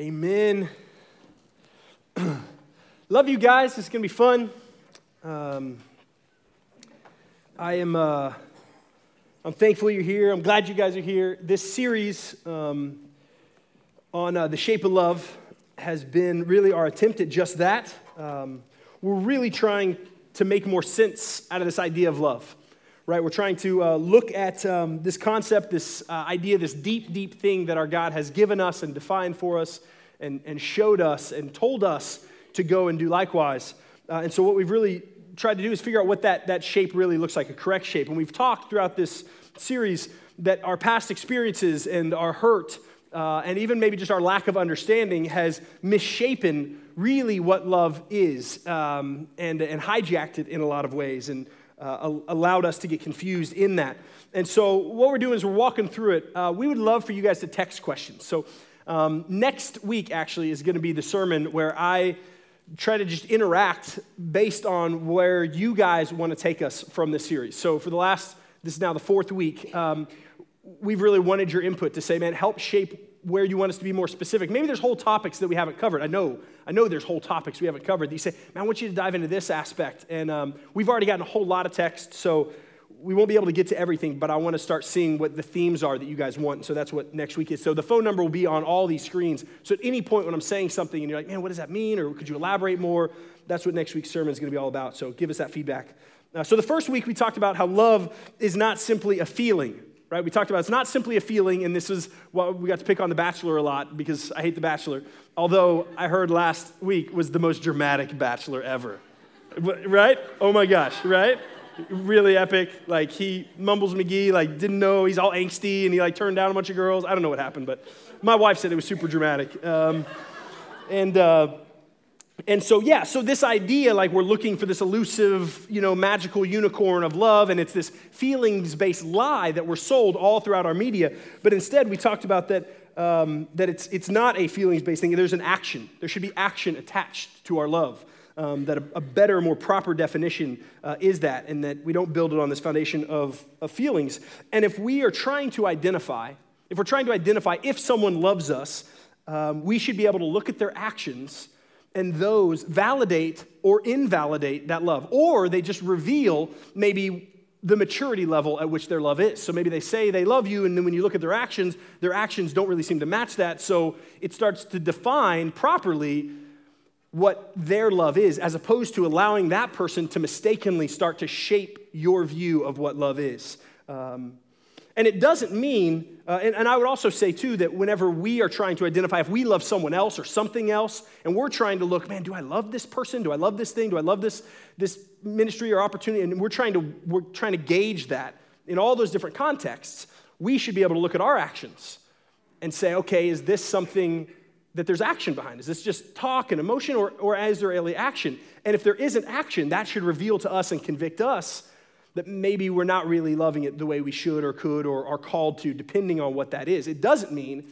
Amen. Love you guys. It's going to be fun. Um, I am. Uh, I'm thankful you're here. I'm glad you guys are here. This series um, on uh, the shape of love has been really our attempt at just that. Um, we're really trying to make more sense out of this idea of love right? We're trying to uh, look at um, this concept, this uh, idea, this deep, deep thing that our God has given us and defined for us and, and showed us and told us to go and do likewise. Uh, and so, what we've really tried to do is figure out what that, that shape really looks like, a correct shape. And we've talked throughout this series that our past experiences and our hurt, uh, and even maybe just our lack of understanding, has misshapen really what love is um, and, and hijacked it in a lot of ways. And uh, allowed us to get confused in that. And so, what we're doing is we're walking through it. Uh, we would love for you guys to text questions. So, um, next week actually is going to be the sermon where I try to just interact based on where you guys want to take us from this series. So, for the last, this is now the fourth week, um, we've really wanted your input to say, man, help shape where you want us to be more specific. Maybe there's whole topics that we haven't covered. I know, I know there's whole topics we haven't covered that you say, man, I want you to dive into this aspect. And um, we've already gotten a whole lot of text, so we won't be able to get to everything, but I want to start seeing what the themes are that you guys want. So that's what next week is. So the phone number will be on all these screens. So at any point when I'm saying something and you're like, man, what does that mean? Or could you elaborate more? That's what next week's sermon is going to be all about. So give us that feedback. Uh, so the first week we talked about how love is not simply a feeling right? We talked about it's not simply a feeling, and this is what we got to pick on The Bachelor a lot because I hate The Bachelor. Although I heard last week was the most dramatic Bachelor ever, right? Oh my gosh, right? Really epic. Like he mumbles McGee, like didn't know he's all angsty, and he like turned down a bunch of girls. I don't know what happened, but my wife said it was super dramatic. Um, and uh, and so, yeah, so this idea, like we're looking for this elusive, you know, magical unicorn of love, and it's this feelings based lie that we're sold all throughout our media. But instead, we talked about that, um, that it's, it's not a feelings based thing. There's an action. There should be action attached to our love. Um, that a, a, better, more proper definition uh, is that, and that we don't build it on this foundation of, of feelings. And if we are trying to identify, if we're trying to identify if someone loves us, um, we should be able to look at their actions and those validate or invalidate that love. Or they just reveal maybe the maturity level at which their love is. So maybe they say they love you, and then when you look at their actions, their actions don't really seem to match that. So it starts to define properly what their love is, as opposed to allowing that person to mistakenly start to shape your view of what love is. Um, and it doesn't mean, uh, and, and, I would also say too, that whenever we are trying to identify if we love someone else or something else, and we're trying to look, man, do I love this person? Do I love this thing? Do I love this, this ministry or opportunity? And we're trying, to, we're trying to gauge that in all those different contexts. We should be able to look at our actions and say, okay, is this something that there's action behind? Is this just talk and emotion, or, or is there really action? And if there isn't action, that should reveal to us and convict us that maybe we're not really loving it the way we should or could or are called to, depending on what that is. It doesn't mean,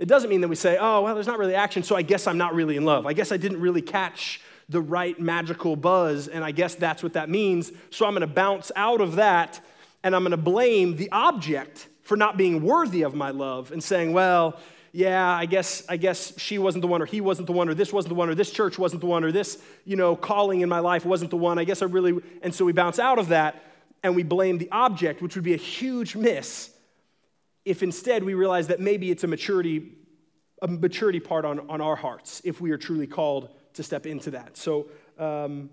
it doesn't mean that we say, oh, well, there's not really action, so I guess I'm not really in love. I guess I didn't really catch the right magical buzz, and I guess that's what that means. So I'm gonna bounce out of that and I'm gonna blame the object for not being worthy of my love and saying, well, yeah, I guess, I guess she wasn't the one, or he wasn't the one, or this wasn't the one, or this church wasn't the one, or this, you know, calling in my life wasn't the one. I guess I really, and so we bounce out of that and we blame the object, which would be a huge miss if instead we realize that maybe it's a maturity, a maturity part on, on our hearts if we are truly called to step into that. So, um,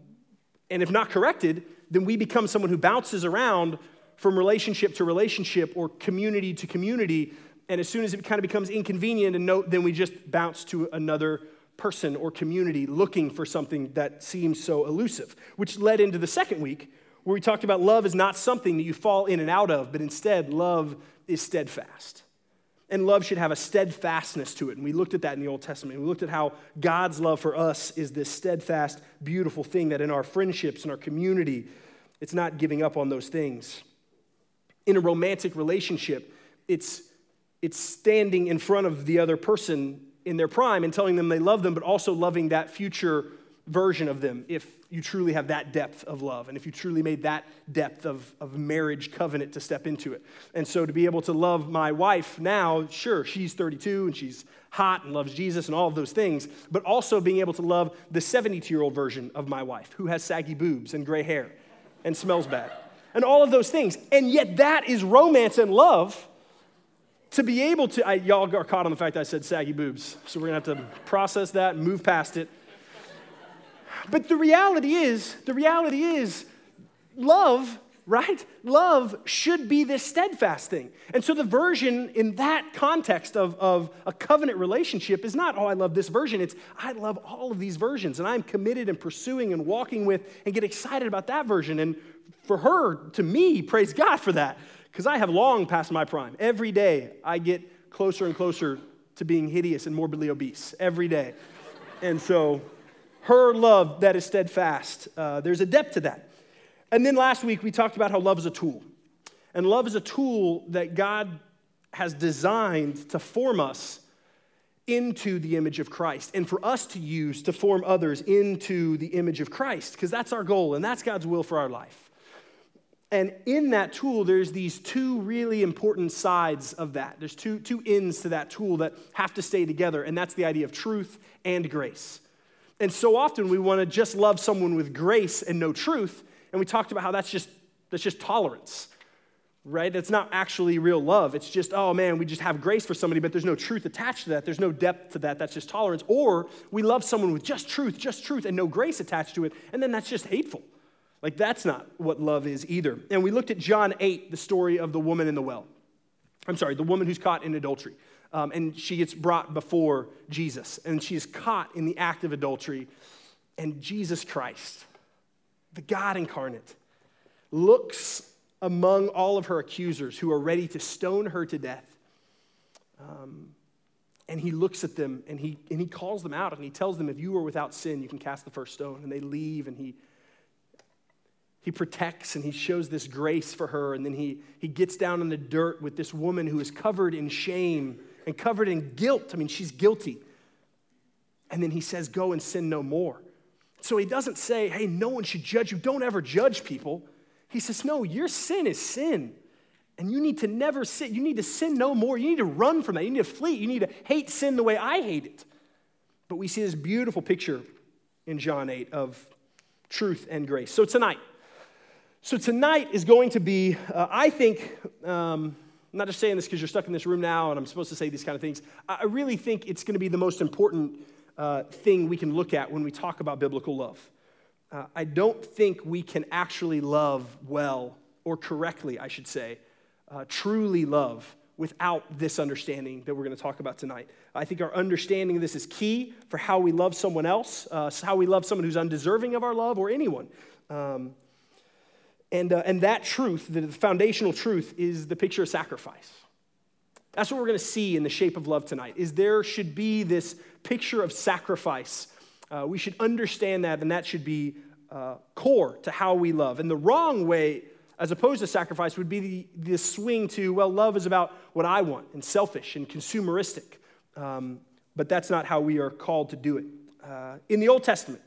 and if not corrected, then we become someone who bounces around from relationship to relationship or community to community. And as soon as it kind of becomes inconvenient and no, then we just bounce to another person or community looking for something that seems so elusive, which led into the second week where we talked about love is not something that you fall in and out of, but instead, love is steadfast. And love should have a steadfastness to it. And we looked at that in the Old Testament. We looked at how God's love for us is this steadfast, beautiful thing that in our friendships, in our community, it's not giving up on those things. In a romantic relationship, it's, it's standing in front of the other person in their prime and telling them they love them, but also loving that future version of them if you truly have that depth of love and if you truly made that depth of, of marriage covenant to step into it. And so to be able to love my wife now, sure, she's 32 and she's hot and loves Jesus and all of those things, but also being able to love the 72 year old version of my wife who has saggy boobs and gray hair and smells bad and all of those things. And yet that is romance and love to be able to, I, y'all are caught on the fact I said saggy boobs, so we're gonna have to process that and move past it. But the reality is, the reality is, love, right? Love should be this steadfast thing. And so the version in that context of, of a covenant relationship is not, oh, I love this version. It's, I love all of these versions, and I'm committed and pursuing and walking with and get excited about that version. And for her, to me, praise God for that, because I have long passed my prime. Every day I get closer and closer to being hideous and morbidly obese, every day. and so her love that is steadfast. Uh, there's a depth to that. And then last week we talked about how love is a tool. And love is a tool that God has designed to form us into the image of Christ and for us to use to form others into the image of Christ, because that's our goal and that's God's will for our life. And in that tool, there's these two really important sides of that. There's two, two ends to that tool that have to stay together, and that's the idea of truth and grace. And so often we want to just love someone with grace and no truth. And we talked about how that's just, that's just tolerance, right? That's not actually real love. It's just, oh man, we just have grace for somebody, but there's no truth attached to that. There's no depth to that. That's just tolerance. Or we love someone with just truth, just truth, and no grace attached to it. And then that's just hateful. Like, that's not what love is either. And we looked at John 8, the story of the woman in the well. I'm sorry, the woman who's caught in adultery. Um, and she gets brought before Jesus, and she is caught in the act of adultery. And Jesus Christ, the God incarnate, looks among all of her accusers who are ready to stone her to death. Um, and he looks at them and he, and he calls them out and he tells them, If you are without sin, you can cast the first stone. And they leave and he, he protects and he shows this grace for her. And then he, he gets down in the dirt with this woman who is covered in shame and covered in guilt. I mean, she's guilty. And then he says, Go and sin no more. So he doesn't say, Hey, no one should judge you. Don't ever judge people. He says, No, your sin is sin. And you need to never sin. You need to sin no more. You need to run from that. You need to flee. You need to hate sin the way I hate it. But we see this beautiful picture in John 8 of truth and grace. So tonight, so tonight is going to be, uh, I think, um, I'm not just saying this because you're stuck in this room now and I'm supposed to say these kind of things. I really think it's going to be the most important uh, thing we can look at when we talk about biblical love. Uh, I don't think we can actually love well, or correctly, I should say, uh, truly love without this understanding that we're going to talk about tonight. I think our understanding of this is key for how we love someone else, uh, how we love someone who's undeserving of our love, or anyone. Um, and, uh, and that truth, the foundational truth, is the picture of sacrifice. That's what we're going to see in the shape of love tonight. Is there should be this picture of sacrifice. Uh, we should understand that, and that should be uh, core to how we love. And the wrong way, as opposed to sacrifice, would be the, the swing to, well, love is about what I want and selfish and consumeristic. Um, but that's not how we are called to do it. Uh, in the Old Testament,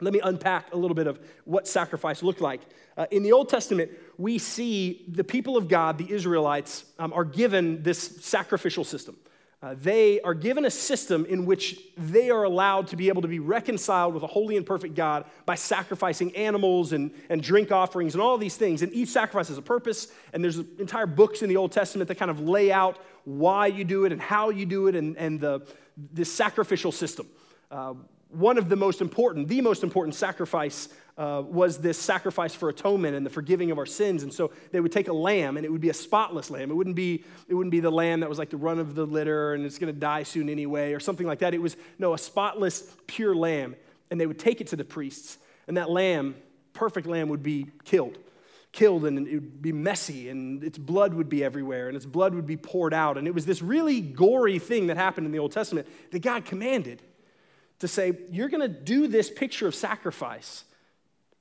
let me unpack a little bit of what sacrifice looked like. Uh, in the Old Testament, we see the people of God, the Israelites, um, are given this sacrificial system. Uh, they are given a system in which they are allowed to be able to be reconciled with a holy and perfect God by sacrificing animals and, and drink offerings and all these things. And each sacrifice has a purpose, and there's entire books in the Old Testament that kind of lay out why you do it and how you do it and, and the, this sacrificial system. Uh, one of the most important, the most important sacrifice uh, was this sacrifice for atonement and the forgiving of our sins. And so they would take a lamb, and it would be a spotless lamb. It wouldn't be, it wouldn't be the lamb that was like the run of the litter and it's going to die soon anyway, or something like that. It was, no, a spotless, pure lamb. And they would take it to the priests, and that lamb, perfect lamb, would be killed. Killed, and it would be messy, and its blood would be everywhere, and its blood would be poured out. And it was this really gory thing that happened in the Old Testament that God commanded to say, You're going to do this picture of sacrifice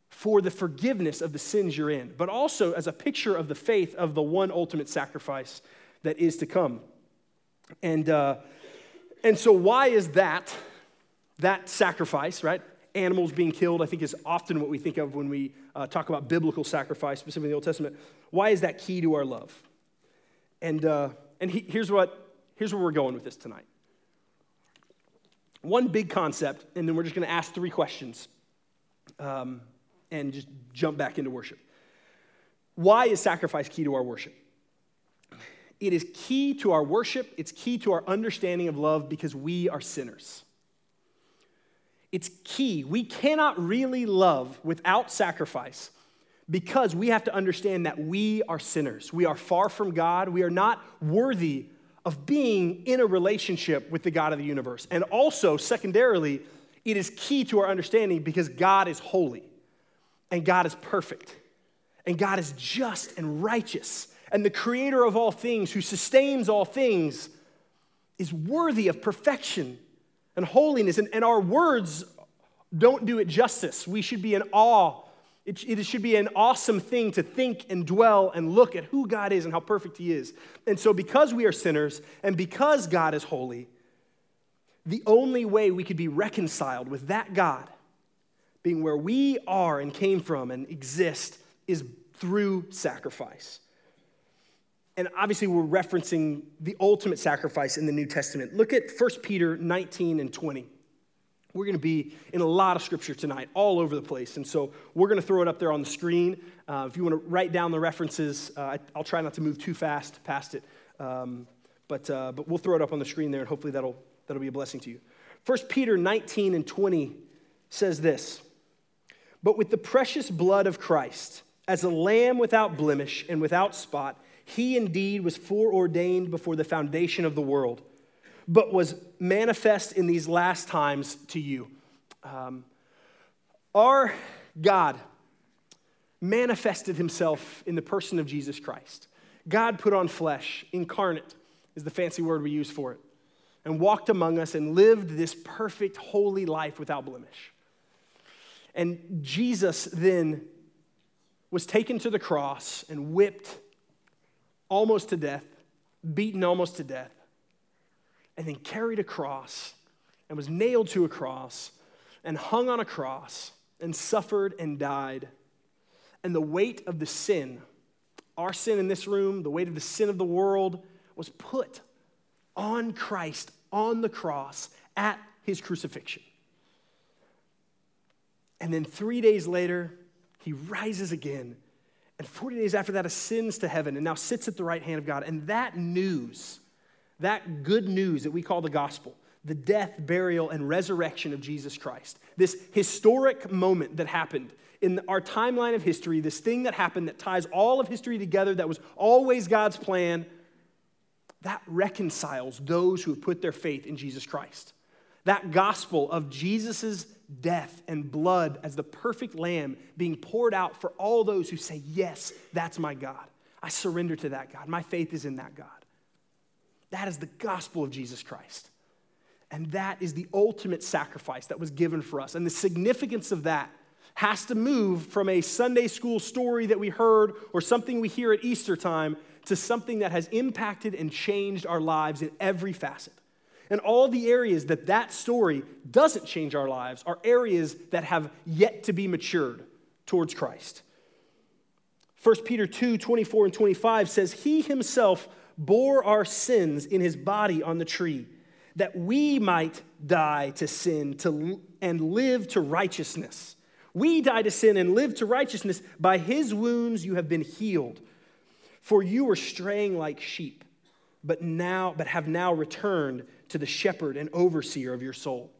for the forgiveness of the sins you're in, but also as a picture of the faith of the one ultimate sacrifice that is to come. And, uh, and so, why is that, that sacrifice, right? animals being killed, I think, is often what we think of when we uh, talk about biblical sacrifice, specifically in the Old Testament. Why is that key to our love? And, uh, and he, here's, what, here's where we're going with this tonight. One big concept, and then we're just going to ask three questions um, and just jump back into worship. Why is sacrifice key to our worship? It is key to our worship, it's key to our understanding of love because we are sinners. It's key. We cannot really love without sacrifice because we have to understand that we are sinners. We are far from God. We are not worthy of being in a relationship with the God of the universe. And also, secondarily, it is key to our understanding because God is holy and God is perfect and God is just and righteous and the creator of all things, who sustains all things, is worthy of perfection and holiness. And, and our words don't do it justice. We should be in awe. It, it should be an awesome thing to think and dwell and look at who God is and how perfect He is. And so, because we are sinners and because God is holy, the only way we could be reconciled with that God, being where we are and came from and exist, is through sacrifice. And obviously, we're referencing the ultimate sacrifice in the New Testament. Look at 1 Peter 19 and 20. We're going to be in a lot of scripture tonight, all over the place. And so we're going to throw it up there on the screen. Uh, if you want to write down the references, uh, I'll try not to move too fast past it. Um, but, uh, but we'll throw it up on the screen there, and hopefully that'll, that'll be a blessing to you. 1 Peter 19 and 20 says this But with the precious blood of Christ, as a lamb without blemish and without spot, he indeed was foreordained before the foundation of the world, but was manifest in these last times to you. Um, our God manifested himself in the person of Jesus Christ. God put on flesh, incarnate is the fancy word we use for it, and walked among us and lived this perfect, holy life without blemish. And Jesus then was taken to the cross and whipped almost to death, beaten almost to death, and then carried a cross and was nailed to a cross and hung on a cross and suffered and died. And the weight of the sin, our sin in this room, the weight of the sin of the world, was put on Christ on the cross at his crucifixion. And then three days later, he rises again and 40 days after that, ascends to heaven and now sits at the right hand of God. And that news, that good news that we call the gospel, the death, burial, and resurrection of Jesus Christ, this historic moment that happened in our timeline of history, this thing that happened that ties all of history together, that was always God's plan, that reconciles those who have put their faith in Jesus Christ. That gospel of Jesus' death and blood as the perfect lamb being poured out for all those who say, Yes, that's my God. I surrender to that God. My faith is in that God. That is the gospel of Jesus Christ. And that is the ultimate sacrifice that was given for us. And the significance of that has to move from a Sunday school story that we heard or something we hear at Easter time to something that has impacted and changed our lives in every facet. And all the areas that that story doesn't change our lives are areas that have yet to be matured towards Christ. 1 Peter 2 24 and 25 says, He himself bore our sins in his body on the tree, that we might die to sin to, and live to righteousness. We die to sin and live to righteousness. By his wounds you have been healed. For you were straying like sheep, but now but have now returned to the shepherd and overseer of your soul.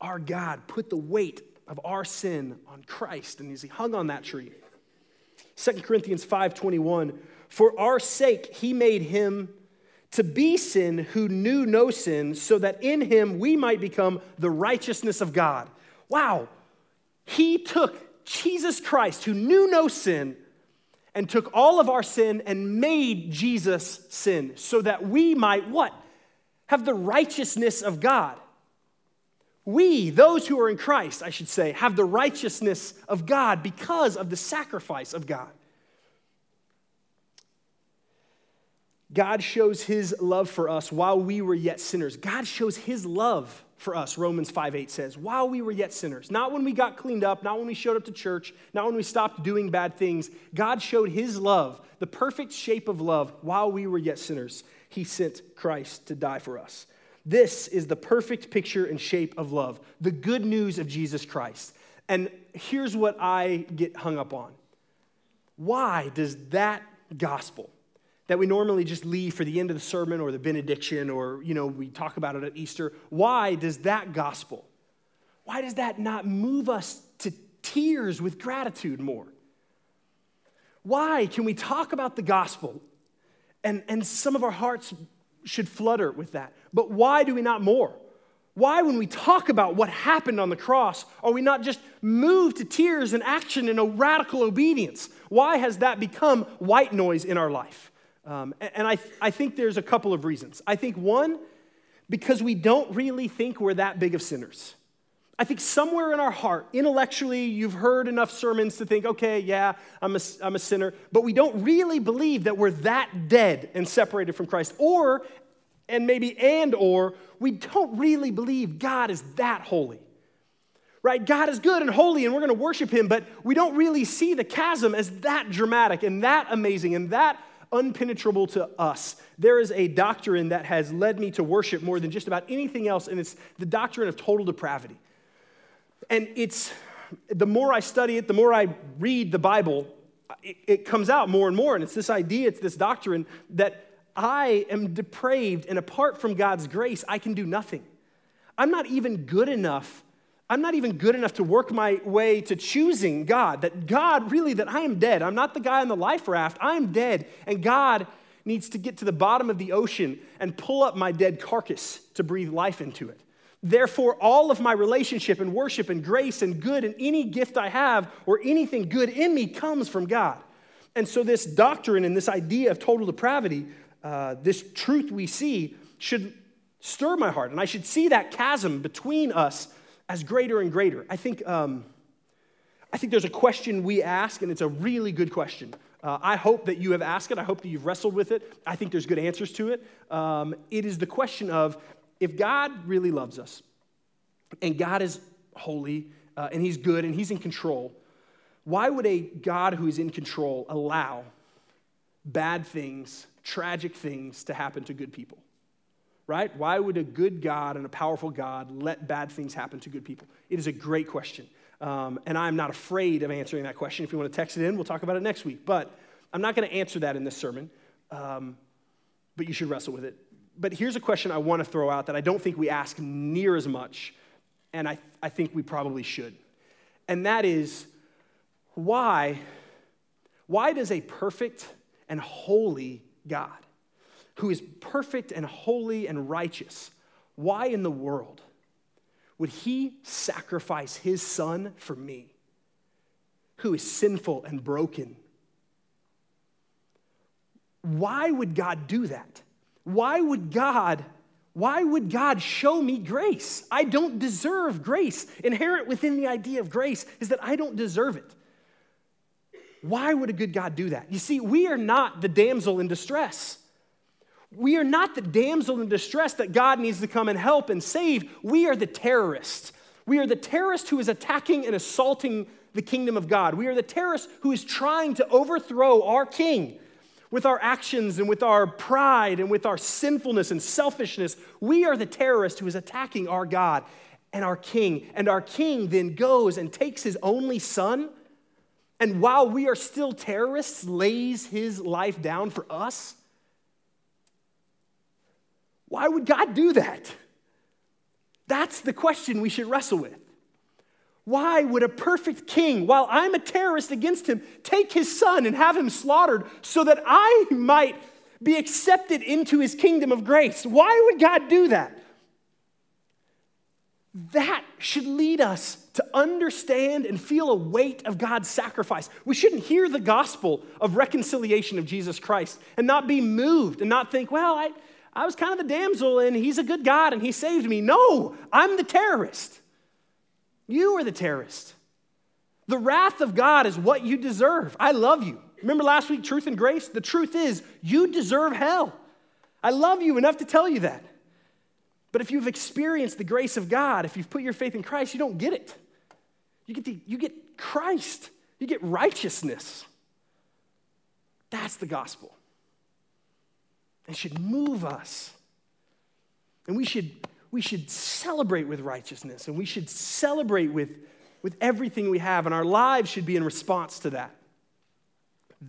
Our God put the weight of our sin on Christ and as he hung on that tree. 2 Corinthians 5:21 For our sake he made him to be sin who knew no sin so that in him we might become the righteousness of God. Wow. He took Jesus Christ who knew no sin and took all of our sin and made Jesus sin so that we might what? Have the righteousness of God. We, those who are in Christ, I should say, have the righteousness of God because of the sacrifice of God. God shows his love for us while we were yet sinners. God shows his love for us, Romans 5 8 says, while we were yet sinners. Not when we got cleaned up, not when we showed up to church, not when we stopped doing bad things. God showed his love, the perfect shape of love, while we were yet sinners. He sent Christ to die for us. This is the perfect picture and shape of love, the good news of Jesus Christ. And here's what I get hung up on. Why does that gospel, that we normally just leave for the end of the sermon or the benediction or, you know, we talk about it at Easter. Why does that gospel, why does that not move us to tears with gratitude more? Why can we talk about the gospel and, and some of our hearts should flutter with that? But why do we not more? Why, when we talk about what happened on the cross, are we not just moved to tears and action and a radical obedience? Why has that become white noise in our life? Um, and I, I think there's a couple of reasons. I think one, because we don't really think we're that big of sinners. I think somewhere in our heart, intellectually, you've heard enough sermons to think, okay, yeah, I'm a, I'm a sinner, but we don't really believe that we're that dead and separated from Christ. Or, and maybe and or, we don't really believe God is that holy. Right? God is good and holy and we're going to worship him, but we don't really see the chasm as that dramatic and that amazing and that unpenetrable to us. There is a doctrine that has led me to worship more than just about anything else, and it's the doctrine of total depravity. And it's the more I study it, the more I read the Bible, it, it comes out more and more. And it's this idea, it's this doctrine that I am depraved, and apart from God's grace, I can do nothing. I'm not even good enough I'm not even good enough to work my way to choosing God. That God, really, that I am dead. I'm not the guy on the life raft. I'm dead. And God needs to get to the bottom of the ocean and pull up my dead carcass to breathe life into it. Therefore, all of my relationship and worship and grace and good and any gift I have or anything good in me comes from God. And so, this doctrine and this idea of total depravity, uh, this truth we see, should stir my heart. And I should see that chasm between us as greater and greater. I think, um, I think there's a question we ask, and it's a really good question. Uh, I hope that you have asked it. I hope that you've wrestled with it. I think there's good answers to it. Um, it is the question of if God really loves us, and God is holy, uh, and He's good, and He's in control, why would a God who is in control allow bad things, tragic things to happen to good people? Right? Why would a good God and a powerful God let bad things happen to good people? It is a great question. Um, and I'm not afraid of answering that question. If you want to text it in, we'll talk about it next week. But I'm not going to answer that in this sermon, um, but you should wrestle with it. But here's a question I want to throw out that I don't think we ask near as much, and I, I think we probably should. And that is why, why does a perfect and holy God who is perfect and holy and righteous, why in the world would he sacrifice his son for me, who is sinful and broken? Why would God do that? Why would God why would God show me grace? I don't deserve grace. Inherent within the idea of grace is that I don't deserve it. Why would a good God do that? You see, we are not the damsel in distress. We are not the damsel in distress that God needs to come and help and save. We are the terrorist. We are the terrorist who is attacking and assaulting the kingdom of God. We are the terrorist who is trying to overthrow our king with our actions and with our pride and with our sinfulness and selfishness. We are the terrorist who is attacking our God and our king. And our king then goes and takes his only son, and while we are still terrorists, lays his life down for us. Why would God do that? That's the question we should wrestle with. Why would a perfect king, while I'm a terrorist against him, take his son and have him slaughtered so that I might be accepted into his kingdom of grace? Why would God do that? That should lead us to understand and feel a weight of God's sacrifice. We shouldn't hear the gospel of reconciliation of Jesus Christ and not be moved and not think, well, I, I was kind of the damsel and he's a good God and he saved me. No, I'm the terrorist. You are the terrorist. The wrath of God is what you deserve. I love you Remember last week, truth and grace? The truth is, you deserve hell. I love you enough to tell you that. But if you've experienced the grace of God, if you've put your faith in Christ, you don't get it. You get, the, you get Christ, you get righteousness. That's the gospel. It should move us. And we should, we should celebrate with righteousness and we should celebrate with, with everything we have, and our lives should be in response to that.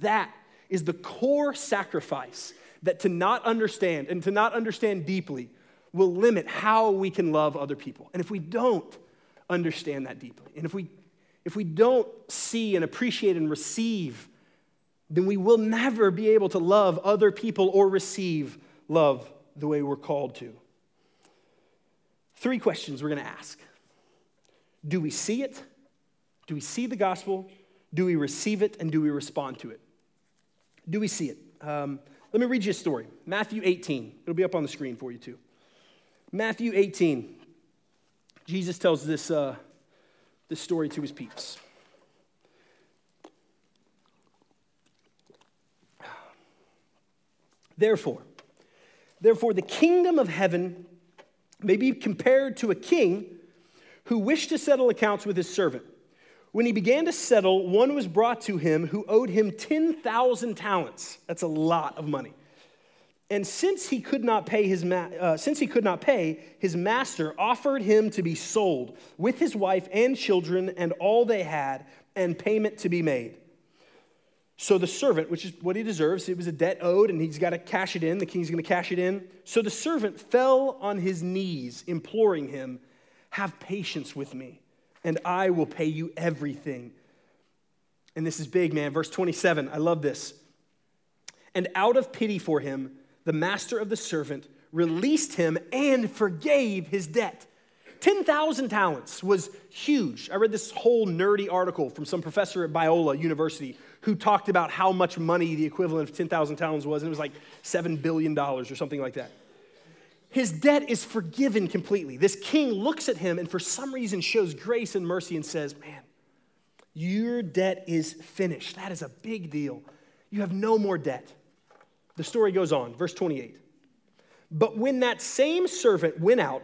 That is the core sacrifice that to not understand and to not understand deeply will limit how we can love other people. And if we don't understand that deeply, and if we if we don't see and appreciate and receive, then we will never be able to love other people or receive love the way we're called to. Three questions we're going to ask Do we see it? Do we see the gospel? Do we receive it? And do we respond to it? Do we see it? Um, let me read you a story Matthew 18. It'll be up on the screen for you, too. Matthew 18. Jesus tells this, uh, this story to his peeps. Therefore, therefore, the kingdom of heaven may be compared to a king who wished to settle accounts with his servant. When he began to settle, one was brought to him who owed him 10,000 talents. That's a lot of money. And since he could not pay his ma- uh, since he could not pay, his master offered him to be sold with his wife and children and all they had, and payment to be made. So the servant, which is what he deserves, it was a debt owed, and he's got to cash it in. The king's going to cash it in. So the servant fell on his knees, imploring him, "Have patience with me, and I will pay you everything." And this is big, man. Verse 27. I love this. And out of pity for him the master of the servant released him and forgave his debt. 10,000 talents was huge. I read this whole nerdy article from some professor at Biola University who talked about how much money the equivalent of 10,000 talents was, and it was like $7 billion or something like that. His debt is forgiven completely. This king looks at him and for some reason shows grace and mercy and says, Man, your debt is finished. That is a big deal. You have no more debt. The story goes on, verse 28. But when that same servant went out,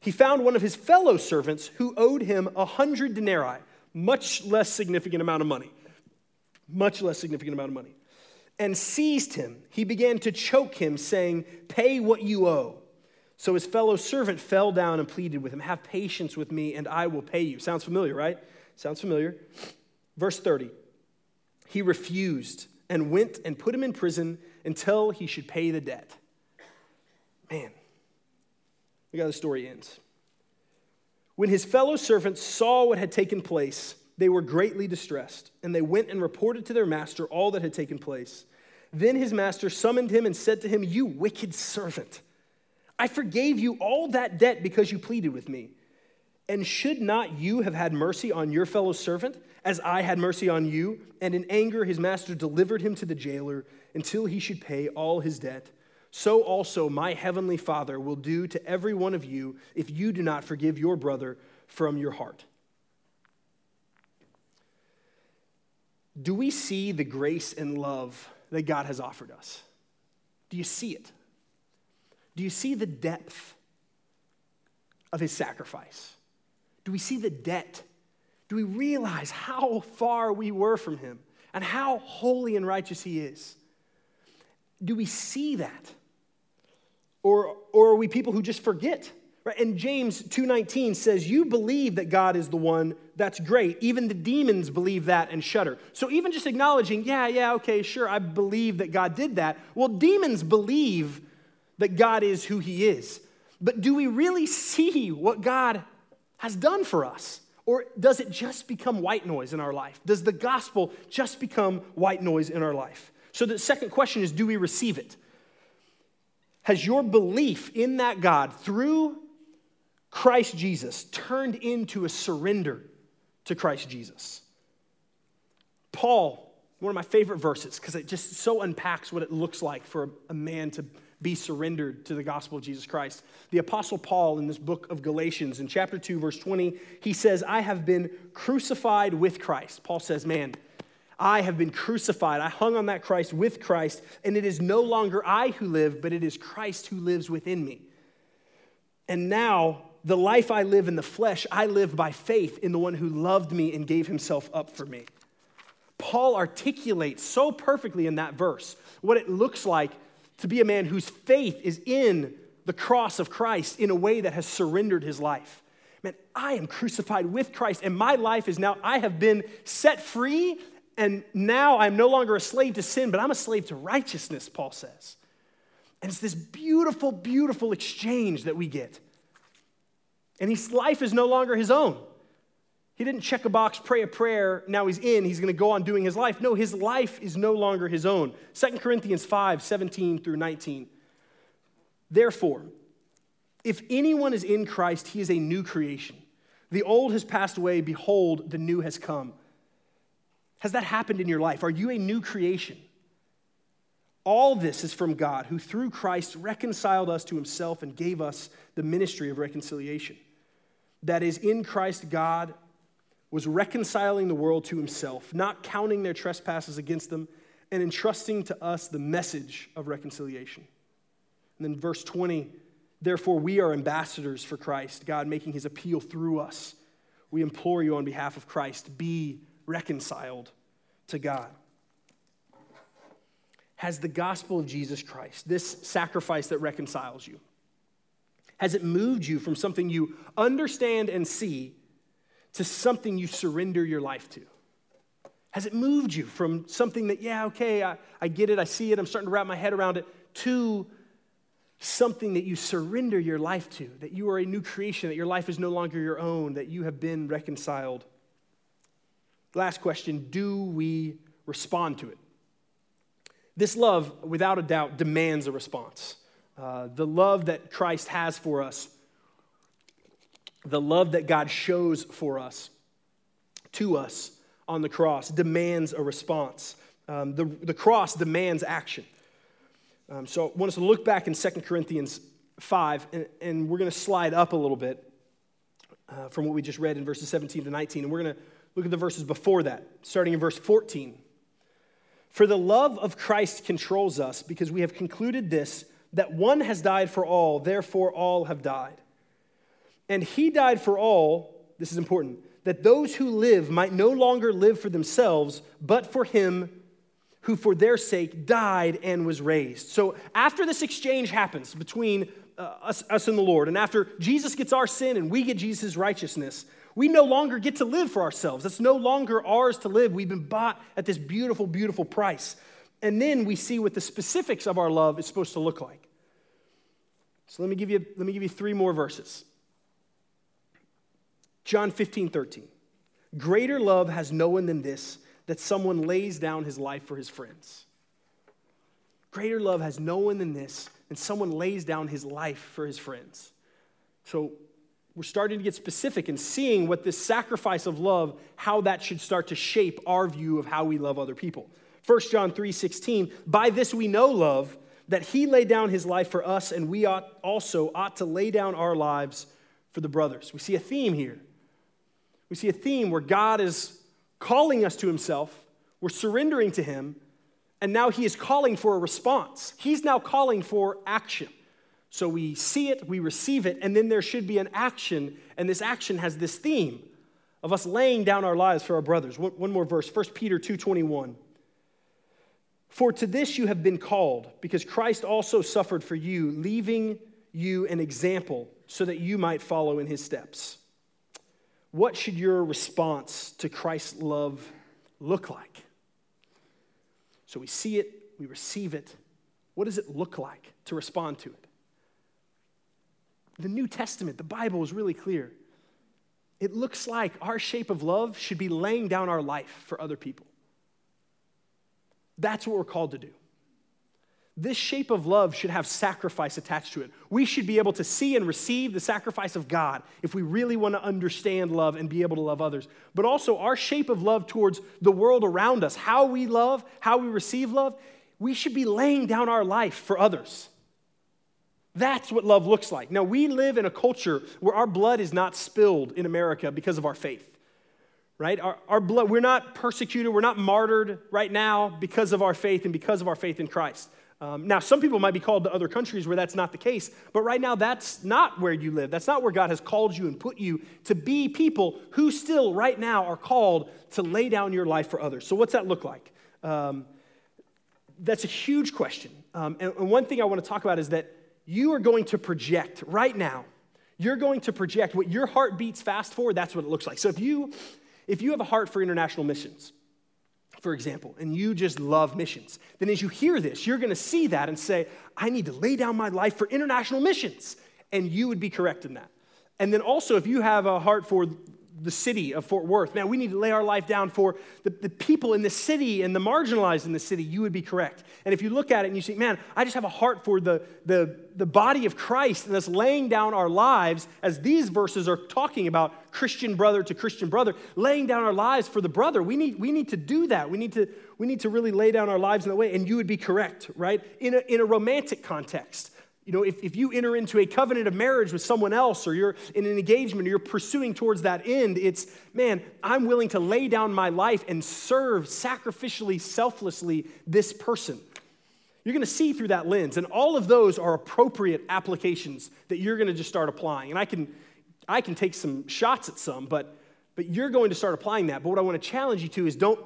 he found one of his fellow servants who owed him a hundred denarii, much less significant amount of money. Much less significant amount of money. And seized him. He began to choke him, saying, Pay what you owe. So his fellow servant fell down and pleaded with him, Have patience with me, and I will pay you. Sounds familiar, right? Sounds familiar. Verse 30. He refused and went and put him in prison until he should pay the debt. Man, look how the story ends. When his fellow servants saw what had taken place, they were greatly distressed, and they went and reported to their master all that had taken place. Then his master summoned him and said to him, You wicked servant, I forgave you all that debt because you pleaded with me. And should not you have had mercy on your fellow servant, as I had mercy on you? And in anger, his master delivered him to the jailer until he should pay all his debt. So also my heavenly Father will do to every one of you if you do not forgive your brother from your heart. Do we see the grace and love that God has offered us? Do you see it? Do you see the depth of his sacrifice? Do we see the debt? Do we realize how far we were from him and how holy and righteous he is? do we see that? Or, or are we people who just forget? Right? And James 2:19 says, "You believe that God is the one. That's great. Even the demons believe that and shudder." So even just acknowledging, "Yeah, yeah, okay, sure, I believe that God did that." Well, demons believe that God is who he is. But do we really see what God has done for us? Or does it just become white noise in our life? Does the gospel just become white noise in our life? So the second question is do we receive it? Has your belief in that God through Christ Jesus turned into a surrender to Christ Jesus? Paul, one of my favorite verses, because it just so unpacks what it looks like for a man to be surrendered to the gospel of Jesus Christ. The Apostle Paul, in this book of Galatians, in chapter 2, verse 20, he says, I have been crucified with Christ. Paul says, Man, I have been crucified. I hung on that Christ with Christ, and it is no longer I who live, but it is Christ who lives within me. And now, the life I live in the flesh, I live by faith in the one who loved me and gave himself up for me. Paul articulates so perfectly in that verse what it looks like to be a man whose faith is in the cross of Christ in a way that has surrendered his life. Man, I am crucified with Christ, and my life is now, I have been set free and now I'm no longer a slave to sin, but I'm a slave to righteousness, Paul says. And it's this beautiful, beautiful exchange that we get. And his life is no longer his own. He didn't check a box, pray a prayer, now he's in, he's going to go on doing his life. No, his life is no longer his own. 2 Corinthians 5 17 through 19. Therefore, if anyone is in Christ, he is a new creation. The old has passed away, behold, the new has come. Has that happened in your life? Are you a new creation? All this is from God, who through Christ reconciled us to himself and gave us the ministry of reconciliation. That is, in Christ, God was reconciling the world to himself, not counting their trespasses against them, and entrusting to us the message of reconciliation. And then, verse 20, therefore, we are ambassadors for Christ, God making his appeal through us. We implore you on behalf of Christ, be reconciled to God. Has the gospel of Jesus Christ, this sacrifice that reconciles you, has it moved you from something you understand and see to something you surrender your life to? Has it moved you from something that, yeah, okay, I, I get it, I see it, I'm starting to wrap my head around it, to something that you surrender your life to, that you are a new creation, that your life is no longer your own, that you have been reconciled Last question Do we respond to it? This love, without a doubt, demands a response. Uh, the love that Christ has for us, the love that God shows for us, to us on the cross, demands a response. Um, the, the cross demands action. Um, so I want us to look back in 2 Corinthians 5, and, and we're going to slide up a little bit uh, from what we just read in verses 17 to 19, and we're going to Look at the verses before that, starting in verse 14. For the love of Christ controls us because we have concluded this that one has died for all, therefore all have died. And he died for all, this is important, that those who live might no longer live for themselves, but for him who for their sake died and was raised. So after this exchange happens between uh, us, us and the Lord, and after Jesus gets our sin and we get Jesus' righteousness, we no longer get to live for ourselves. It's no longer ours to live. We've been bought at this beautiful, beautiful price. And then we see what the specifics of our love is supposed to look like. So let me give you, let me give you three more verses. John 15, 13. Greater love has no one than this, that someone lays down his life for his friends. Greater love has no one than this, and someone lays down his life for his friends. So we're starting to get specific and seeing what this sacrifice of love, how that should start to shape our view of how we love other people. 1 John 3:16, by this we know love, that he laid down his life for us, and we ought also ought to lay down our lives for the brothers. We see a theme here. We see a theme where God is calling us to himself, we're surrendering to him, and now he is calling for a response. He's now calling for action. So we see it, we receive it, and then there should be an action, and this action has this theme of us laying down our lives for our brothers. One, more verse, 1 Peter 2:21. For to this you have been called, because Christ also suffered for you, leaving you an example so that you might follow in his steps. What should your response to Christ's love look like? So we see it, we receive it. What does it look like to respond to it? the New Testament, the Bible is really clear. It looks like our shape of love should be laying down our life for other people. That's what we're called to do. This shape of love should have sacrifice attached to it. We should be able to see and receive the sacrifice of God if we really want to understand love and be able to love others. But also, our shape of love towards the world around us, how we love, how we receive love, we should be laying down our life for others. That's what love looks like. Now, we live in a culture where our blood is not spilled in America because of our faith. Right? Our, our blood, we're not persecuted, we're not martyred right now because of our faith and because of our faith in Christ. Um, now, some people might be called to other countries where that's not the case, but right now that's not where you live. That's not where God has called you and put you to be people who still, right now, are called to lay down your life for others. So, what's that look like? Um, that's a huge question. Um, and, and one thing I want to talk about is that you are going to project right now, you're going to project what your heart beats fast for, that's what it looks like. So, if you if you have a heart for international missions, for example, and you just love missions, then as you hear this, you're going to see that and say, I need to lay down my life for international missions. And you would be correct in that. And then also, if you have a heart for the city of Fort Worth. Man, we need to lay our life down for the, the people in the city and the marginalized in the city. You would be correct. And if you look at it and you say, man, I just have a heart for the, the, the body of Christ and us laying down our lives, as these verses are talking about Christian brother to Christian brother, laying down our lives for the brother. We need, we need to do that. We need to, we need to really lay down our lives in that way. And you would be correct, right? In a, in a romantic context you know, if, if you enter into a covenant of marriage with someone else or you're in an engagement or you're pursuing towards that end, it's, man, I'm willing to lay down my life and serve sacrificially, selflessly this person. You're going to see through that lens. And all of those are appropriate applications that you're going to just start applying. And I can, I can take some shots at some, but, but you're going to start applying that. But what I want to challenge you to is don't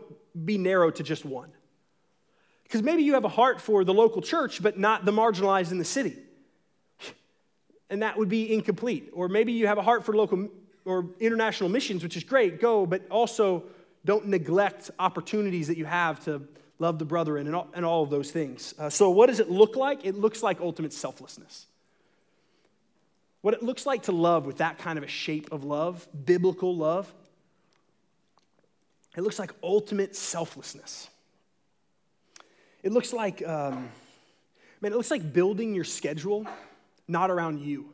be narrow to just one. Because maybe you have a heart for the local church, but not the marginalized in the city and that would be incomplete. Or maybe you have a heart for local or international missions, which is great, go, but also don't neglect opportunities that you have to love the brethren and all, and all of those things. Uh, so, what does it look like? It looks like ultimate selflessness. What it looks like to love with that kind of a shape of love, biblical love, it looks like ultimate selflessness. It looks like, um, man, it looks like building your schedule not around you.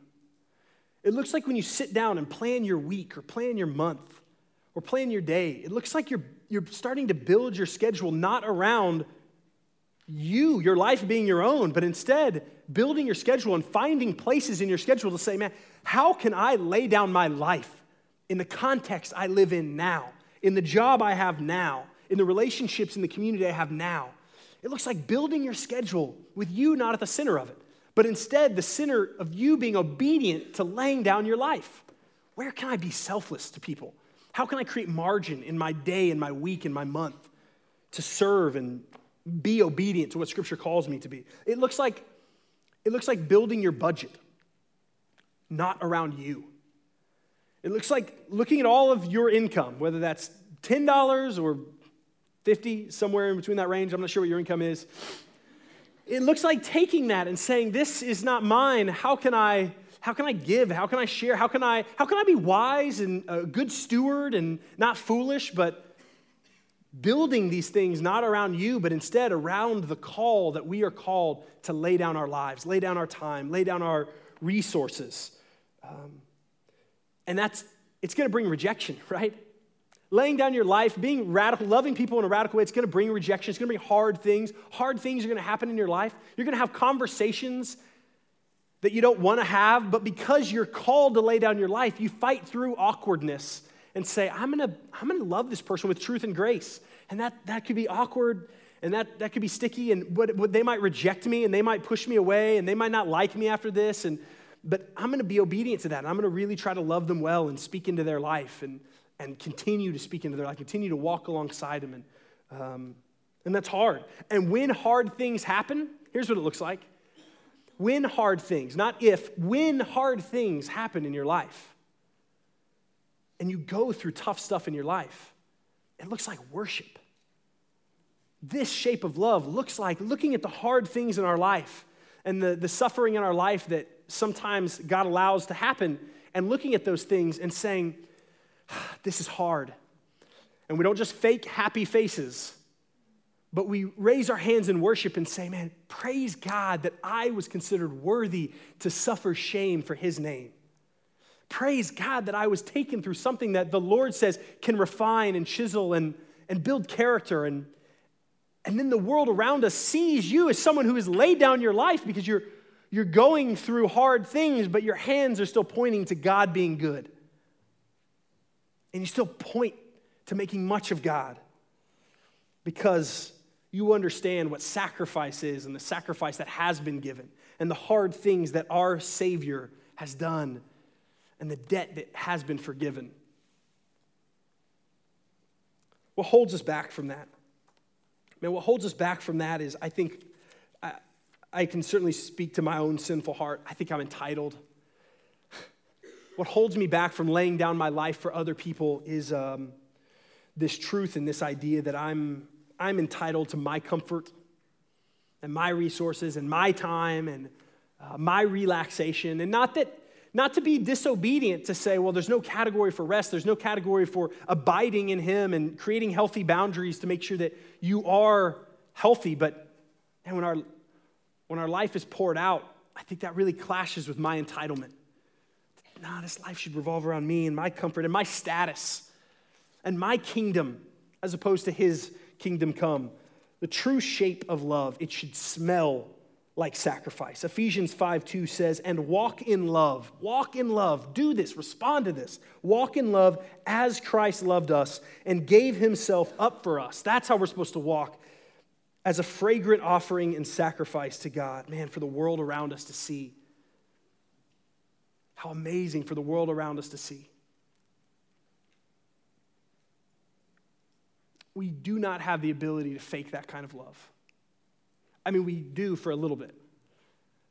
It looks like when you sit down and plan your week or plan your month or plan your day, it looks like you're, you're starting to build your schedule not around you, your life being your own, but instead building your schedule and finding places in your schedule to say, man, how can I lay down my life in the context I live in now, in the job I have now, in the relationships in the community I have now? It looks like building your schedule with you not at the center of it but instead the center of you being obedient to laying down your life. Where can I be selfless to people? How can I create margin in my day, in my week, in my month to serve and be obedient to what Scripture calls me to be? It looks like, it looks like building your budget, not around you. It looks like looking at all of your income, whether that's $10 or 50, somewhere in between that range. I'm not sure what your income is it looks like taking that and saying, This is not mine. How can I? How can I give? How can I share? How can I, how can I be wise and a good steward and not foolish, but building these things not around you, but instead around the call that we are called to lay down our lives, lay down our time, lay down our resources. Um, and that's, it's going to bring rejection, right? Laying down your life, being radical, loving people in a radical way, it's gonna bring rejection. It's gonna bring hard things. Hard things are gonna happen in your life. You're gonna have conversations that you don't wanna have, but because you're called to lay down your life, you fight through awkwardness and say, I'm gonna, I'm gonna love this person with truth and grace. And that, that could be awkward and that, that could be sticky, and what, what they might reject me and they might push me away and they might not like me after this. And, but I'm gonna be obedient to that. And I'm gonna really try to love them well and speak into their life. And, and continue to speak into their life, continue to walk alongside them. And, um, and that's hard. And when hard things happen, here's what it looks like. When hard things, not if, when hard things happen in your life, and you go through tough stuff in your life, it looks like worship. This shape of love looks like looking at the hard things in our life and the, the suffering in our life that sometimes God allows to happen, and looking at those things and saying, this is hard. And we don't just fake happy faces, but we raise our hands in worship and say, Man, praise God that I was considered worthy to suffer shame for his name. Praise God that I was taken through something that the Lord says can refine and chisel and, and build character. And, and then the world around us sees you as someone who has laid down your life because you're, you're going through hard things, but your hands are still pointing to God being good and you still point to making much of God because you understand what sacrifice is and the sacrifice that has been given and the hard things that our Savior has done and the debt that has been forgiven. What holds us back from that? Man, what holds us back from that is I think I, I can certainly speak to my own sinful heart. I think I'm entitled. What holds me back from laying down my life for other people is um, this truth and this idea that I'm, I'm entitled to my comfort and my resources and my time and uh, my relaxation. And not that, not to be disobedient to say, well, there's no category for rest, there's no category for abiding in Him and creating healthy boundaries to make sure that you are healthy. But and when our when our life is poured out, I think that really clashes with my entitlement nah, this life should revolve around me and my comfort and my status and my kingdom as opposed to his kingdom come. The true shape of love, it should smell like sacrifice. Ephesians 5 2 says, and walk in love. Walk in love. Do this. Respond to this. Walk in love as Christ loved us and gave himself up for us. That's how we're supposed to walk as a fragrant offering and sacrifice to God. Man, for the world around us to see. How amazing for the world around us to see. We do not have the ability to fake that kind of love. I mean, we do for a little bit.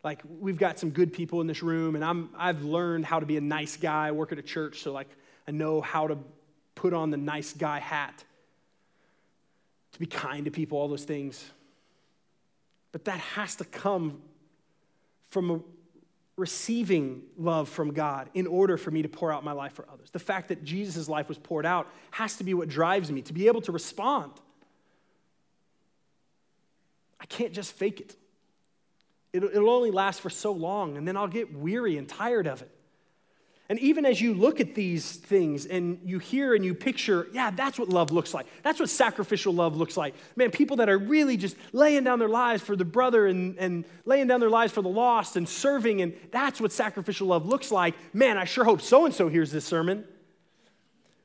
Like, we've got some good people in this room, and I'm, I've learned how to be a nice guy. I work at a church, so, like, I know how to put on the nice guy hat, to be kind to people, all those things. But that has to come from a receiving love from God in order for me to pour out my life for others. The fact that Jesus' life was poured out has to be what drives me to be able to respond. I can't just fake it. It'll, it'll only last for so long, and then I'll get weary and tired of it. And even as you look at these things and you hear and you picture, yeah, that's what love looks like. That's what sacrificial love looks like. Man, people that are really just laying down their lives for the brother and, and laying down their lives for the lost and serving, and that's what sacrificial love looks like. Man, I sure hope so and so hears this sermon.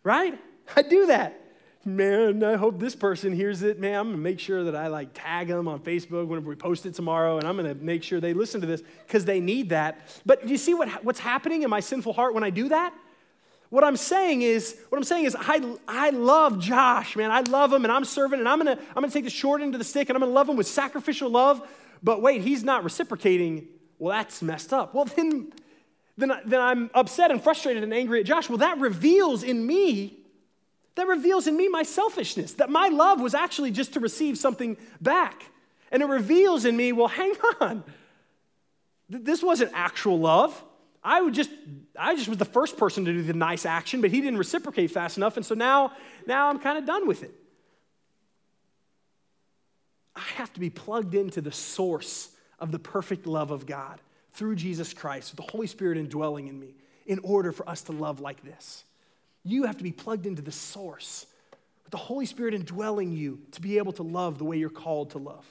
Right? I do that man, I hope this person hears it. Man, I'm gonna make sure that I like tag them on Facebook whenever we post it tomorrow, and I'm gonna make sure they listen to this because they need that. But do you see what, what's happening in my sinful heart when I do that? What I'm saying is, what I'm saying is, I, I love Josh, man. I love him, and I'm serving, and I'm gonna, I'm gonna take the short end of the stick, and I'm gonna love him with sacrificial love. But wait, he's not reciprocating. Well, that's messed up. Well, then, then, then I'm upset and frustrated and angry at Josh. Well, that reveals in me that reveals in me my selfishness, that my love was actually just to receive something back. And it reveals in me, well, hang on. This wasn't actual love. I would just, I just was the first person to do the nice action, but he didn't reciprocate fast enough, and so now, now I'm kind of done with it. I have to be plugged into the source of the perfect love of God through Jesus Christ, the Holy Spirit indwelling in me, in order for us to love like this. You have to be plugged into the source with the Holy Spirit indwelling you to be able to love the way you're called to love.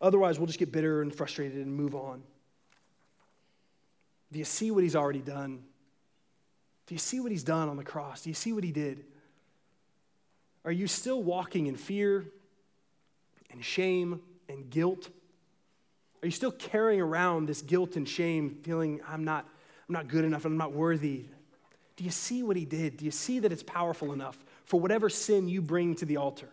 Otherwise, we'll just get bitter and frustrated and move on. Do you see what he's already done? Do you see what he's done on the cross? Do you see what he did? Are you still walking in fear and shame and guilt? Are you still carrying around this guilt and shame, feeling I'm not, I'm not good enough, I'm not worthy? Do you see what he did? Do you see that it's powerful enough for whatever sin you bring to the altar?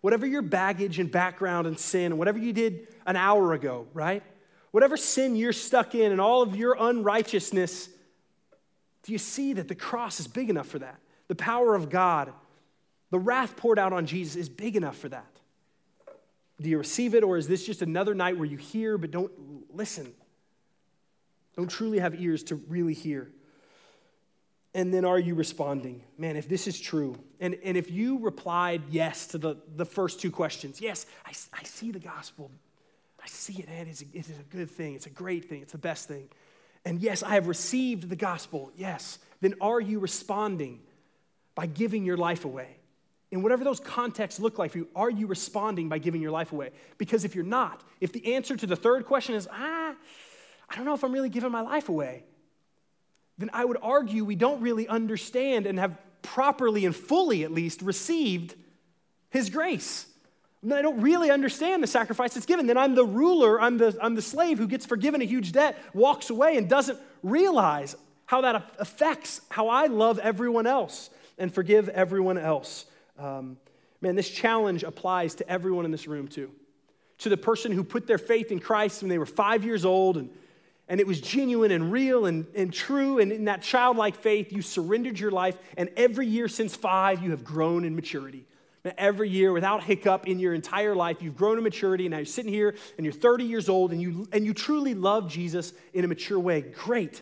Whatever your baggage and background and sin, whatever you did an hour ago, right? Whatever sin you're stuck in and all of your unrighteousness, do you see that the cross is big enough for that? The power of God, the wrath poured out on Jesus is big enough for that. Do you receive it, or is this just another night where you hear but don't listen? Don't truly have ears to really hear? And then are you responding? Man, if this is true, and, and if you replied yes to the, the first two questions, yes, I, I see the gospel. I see it, and it's a, it is a good thing. It's a great thing. It's the best thing. And yes, I have received the gospel. Yes. Then are you responding by giving your life away? In whatever those contexts look like for you, are you responding by giving your life away? Because if you're not, if the answer to the third question is, ah, I don't know if I'm really giving my life away, then I would argue we don't really understand and have properly and fully, at least, received his grace. I don't really understand the sacrifice that's given. Then I'm the ruler, I'm the, I'm the slave who gets forgiven a huge debt, walks away, and doesn't realize how that affects how I love everyone else and forgive everyone else. Um, man, this challenge applies to everyone in this room, too. To the person who put their faith in Christ when they were five years old and and it was genuine and real and, and true. And in that childlike faith, you surrendered your life. And every year since five, you have grown in maturity. Every year, without hiccup in your entire life, you've grown in maturity. And now you're sitting here and you're 30 years old and you, and you truly love Jesus in a mature way. Great.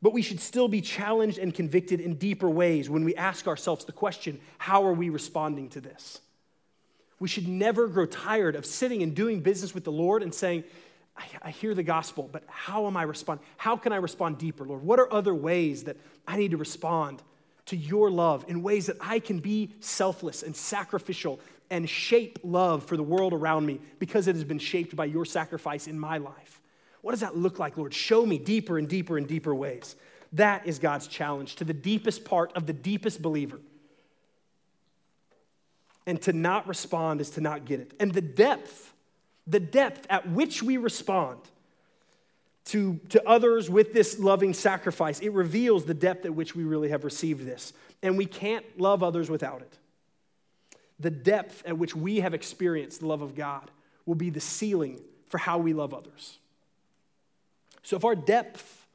But we should still be challenged and convicted in deeper ways when we ask ourselves the question how are we responding to this? We should never grow tired of sitting and doing business with the Lord and saying, I, I hear the gospel, but how am I respond? How can I respond deeper, Lord? What are other ways that I need to respond to your love in ways that I can be selfless and sacrificial and shape love for the world around me because it has been shaped by your sacrifice in my life? What does that look like, Lord? Show me deeper and deeper and deeper ways. That is God's challenge to the deepest part of the deepest believer. And to not respond is to not get it. And the depth the depth at which we respond to, to others with this loving sacrifice, it reveals the depth at which we really have received this. And we can't love others without it. The depth at which we have experienced the love of God will be the ceiling for how we love others. So if our depth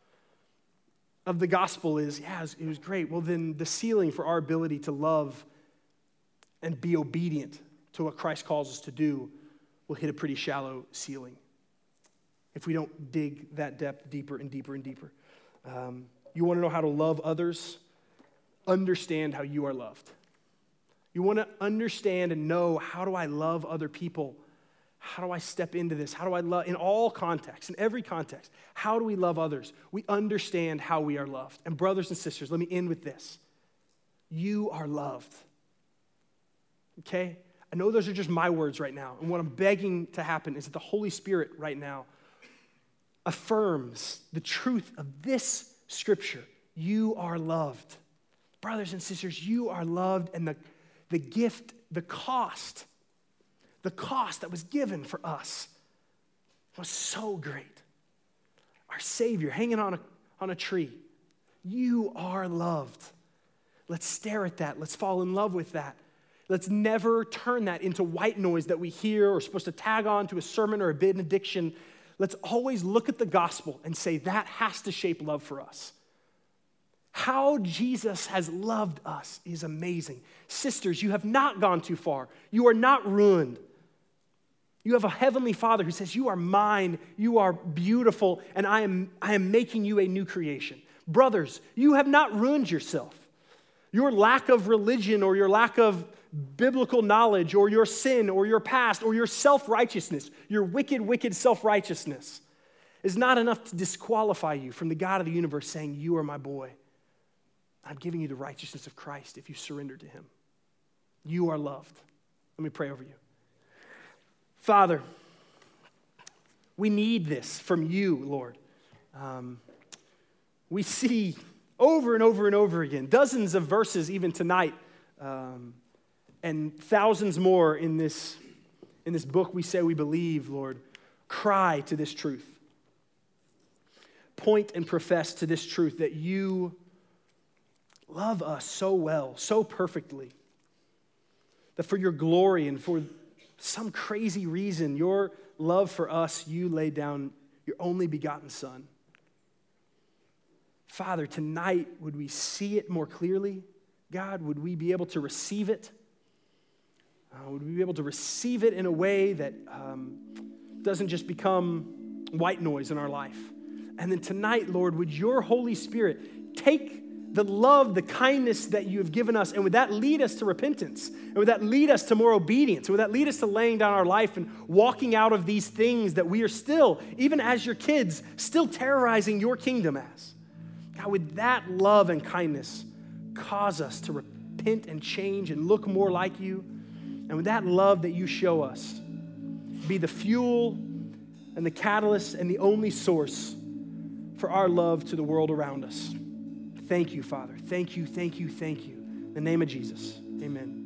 of the gospel is, yeah, it was great, well, then the ceiling for our ability to love and be obedient to what Christ calls us to do will hit a pretty shallow ceiling if we don't dig that depth deeper and deeper and deeper. Um, you want to know how to love others? Understand how you are loved. You want to understand and know how do I love other people? How do I step into this? How do I love in all contexts, in every context? How do we love others? We understand how we are loved. And, brothers and sisters, let me end with this you are loved. Okay? I know those are just my words right now. And what I'm begging to happen is that the Holy Spirit right now affirms the truth of this scripture. You are loved. Brothers and sisters, you are loved, and the, the gift, the cost, the cost that was given for us was so great. Our Savior hanging on a, on a tree. You are loved. Let's stare at that. Let's fall in love with that. Let's never turn that into white noise that we hear or supposed to tag on to a sermon or a benediction. Let's always look at the gospel and say that has to shape love for us. How Jesus has loved us is amazing. Sisters, you have not gone too far. You are not ruined. You have a heavenly Father who says, You are mine, you are beautiful, and I am, I am making you a new creation. Brothers, you have not ruined yourself. Your lack of religion or your lack of biblical knowledge or your sin or your past or your self righteousness, your wicked, wicked self righteousness, is not enough to disqualify you from the God of the universe saying, You are my boy. I'm giving you the righteousness of Christ if you surrender to him. You are loved. Let me pray over you. Father, we need this from you, Lord. Um, we see over and over and over again dozens of verses, even tonight. Um, and thousands more in this, in this book we say we believe, Lord, cry to this truth. Point and profess to this truth that you love us so well, so perfectly, that for your glory and for some crazy reason, your love for us, you laid down your only begotten Son. Father, tonight, would we see it more clearly? God, would we be able to receive it? Uh, would we be able to receive it in a way that um, doesn't just become white noise in our life? And then tonight, Lord, would your Holy Spirit take the love, the kindness that you have given us, and would that lead us to repentance? And would that lead us to more obedience? Would that lead us to laying down our life and walking out of these things that we are still, even as your kids, still terrorizing your kingdom as? God, would that love and kindness cause us to repent and change and look more like you? And with that love that you show us, be the fuel and the catalyst and the only source for our love to the world around us. Thank you, Father. Thank you, thank you, thank you. In the name of Jesus, amen.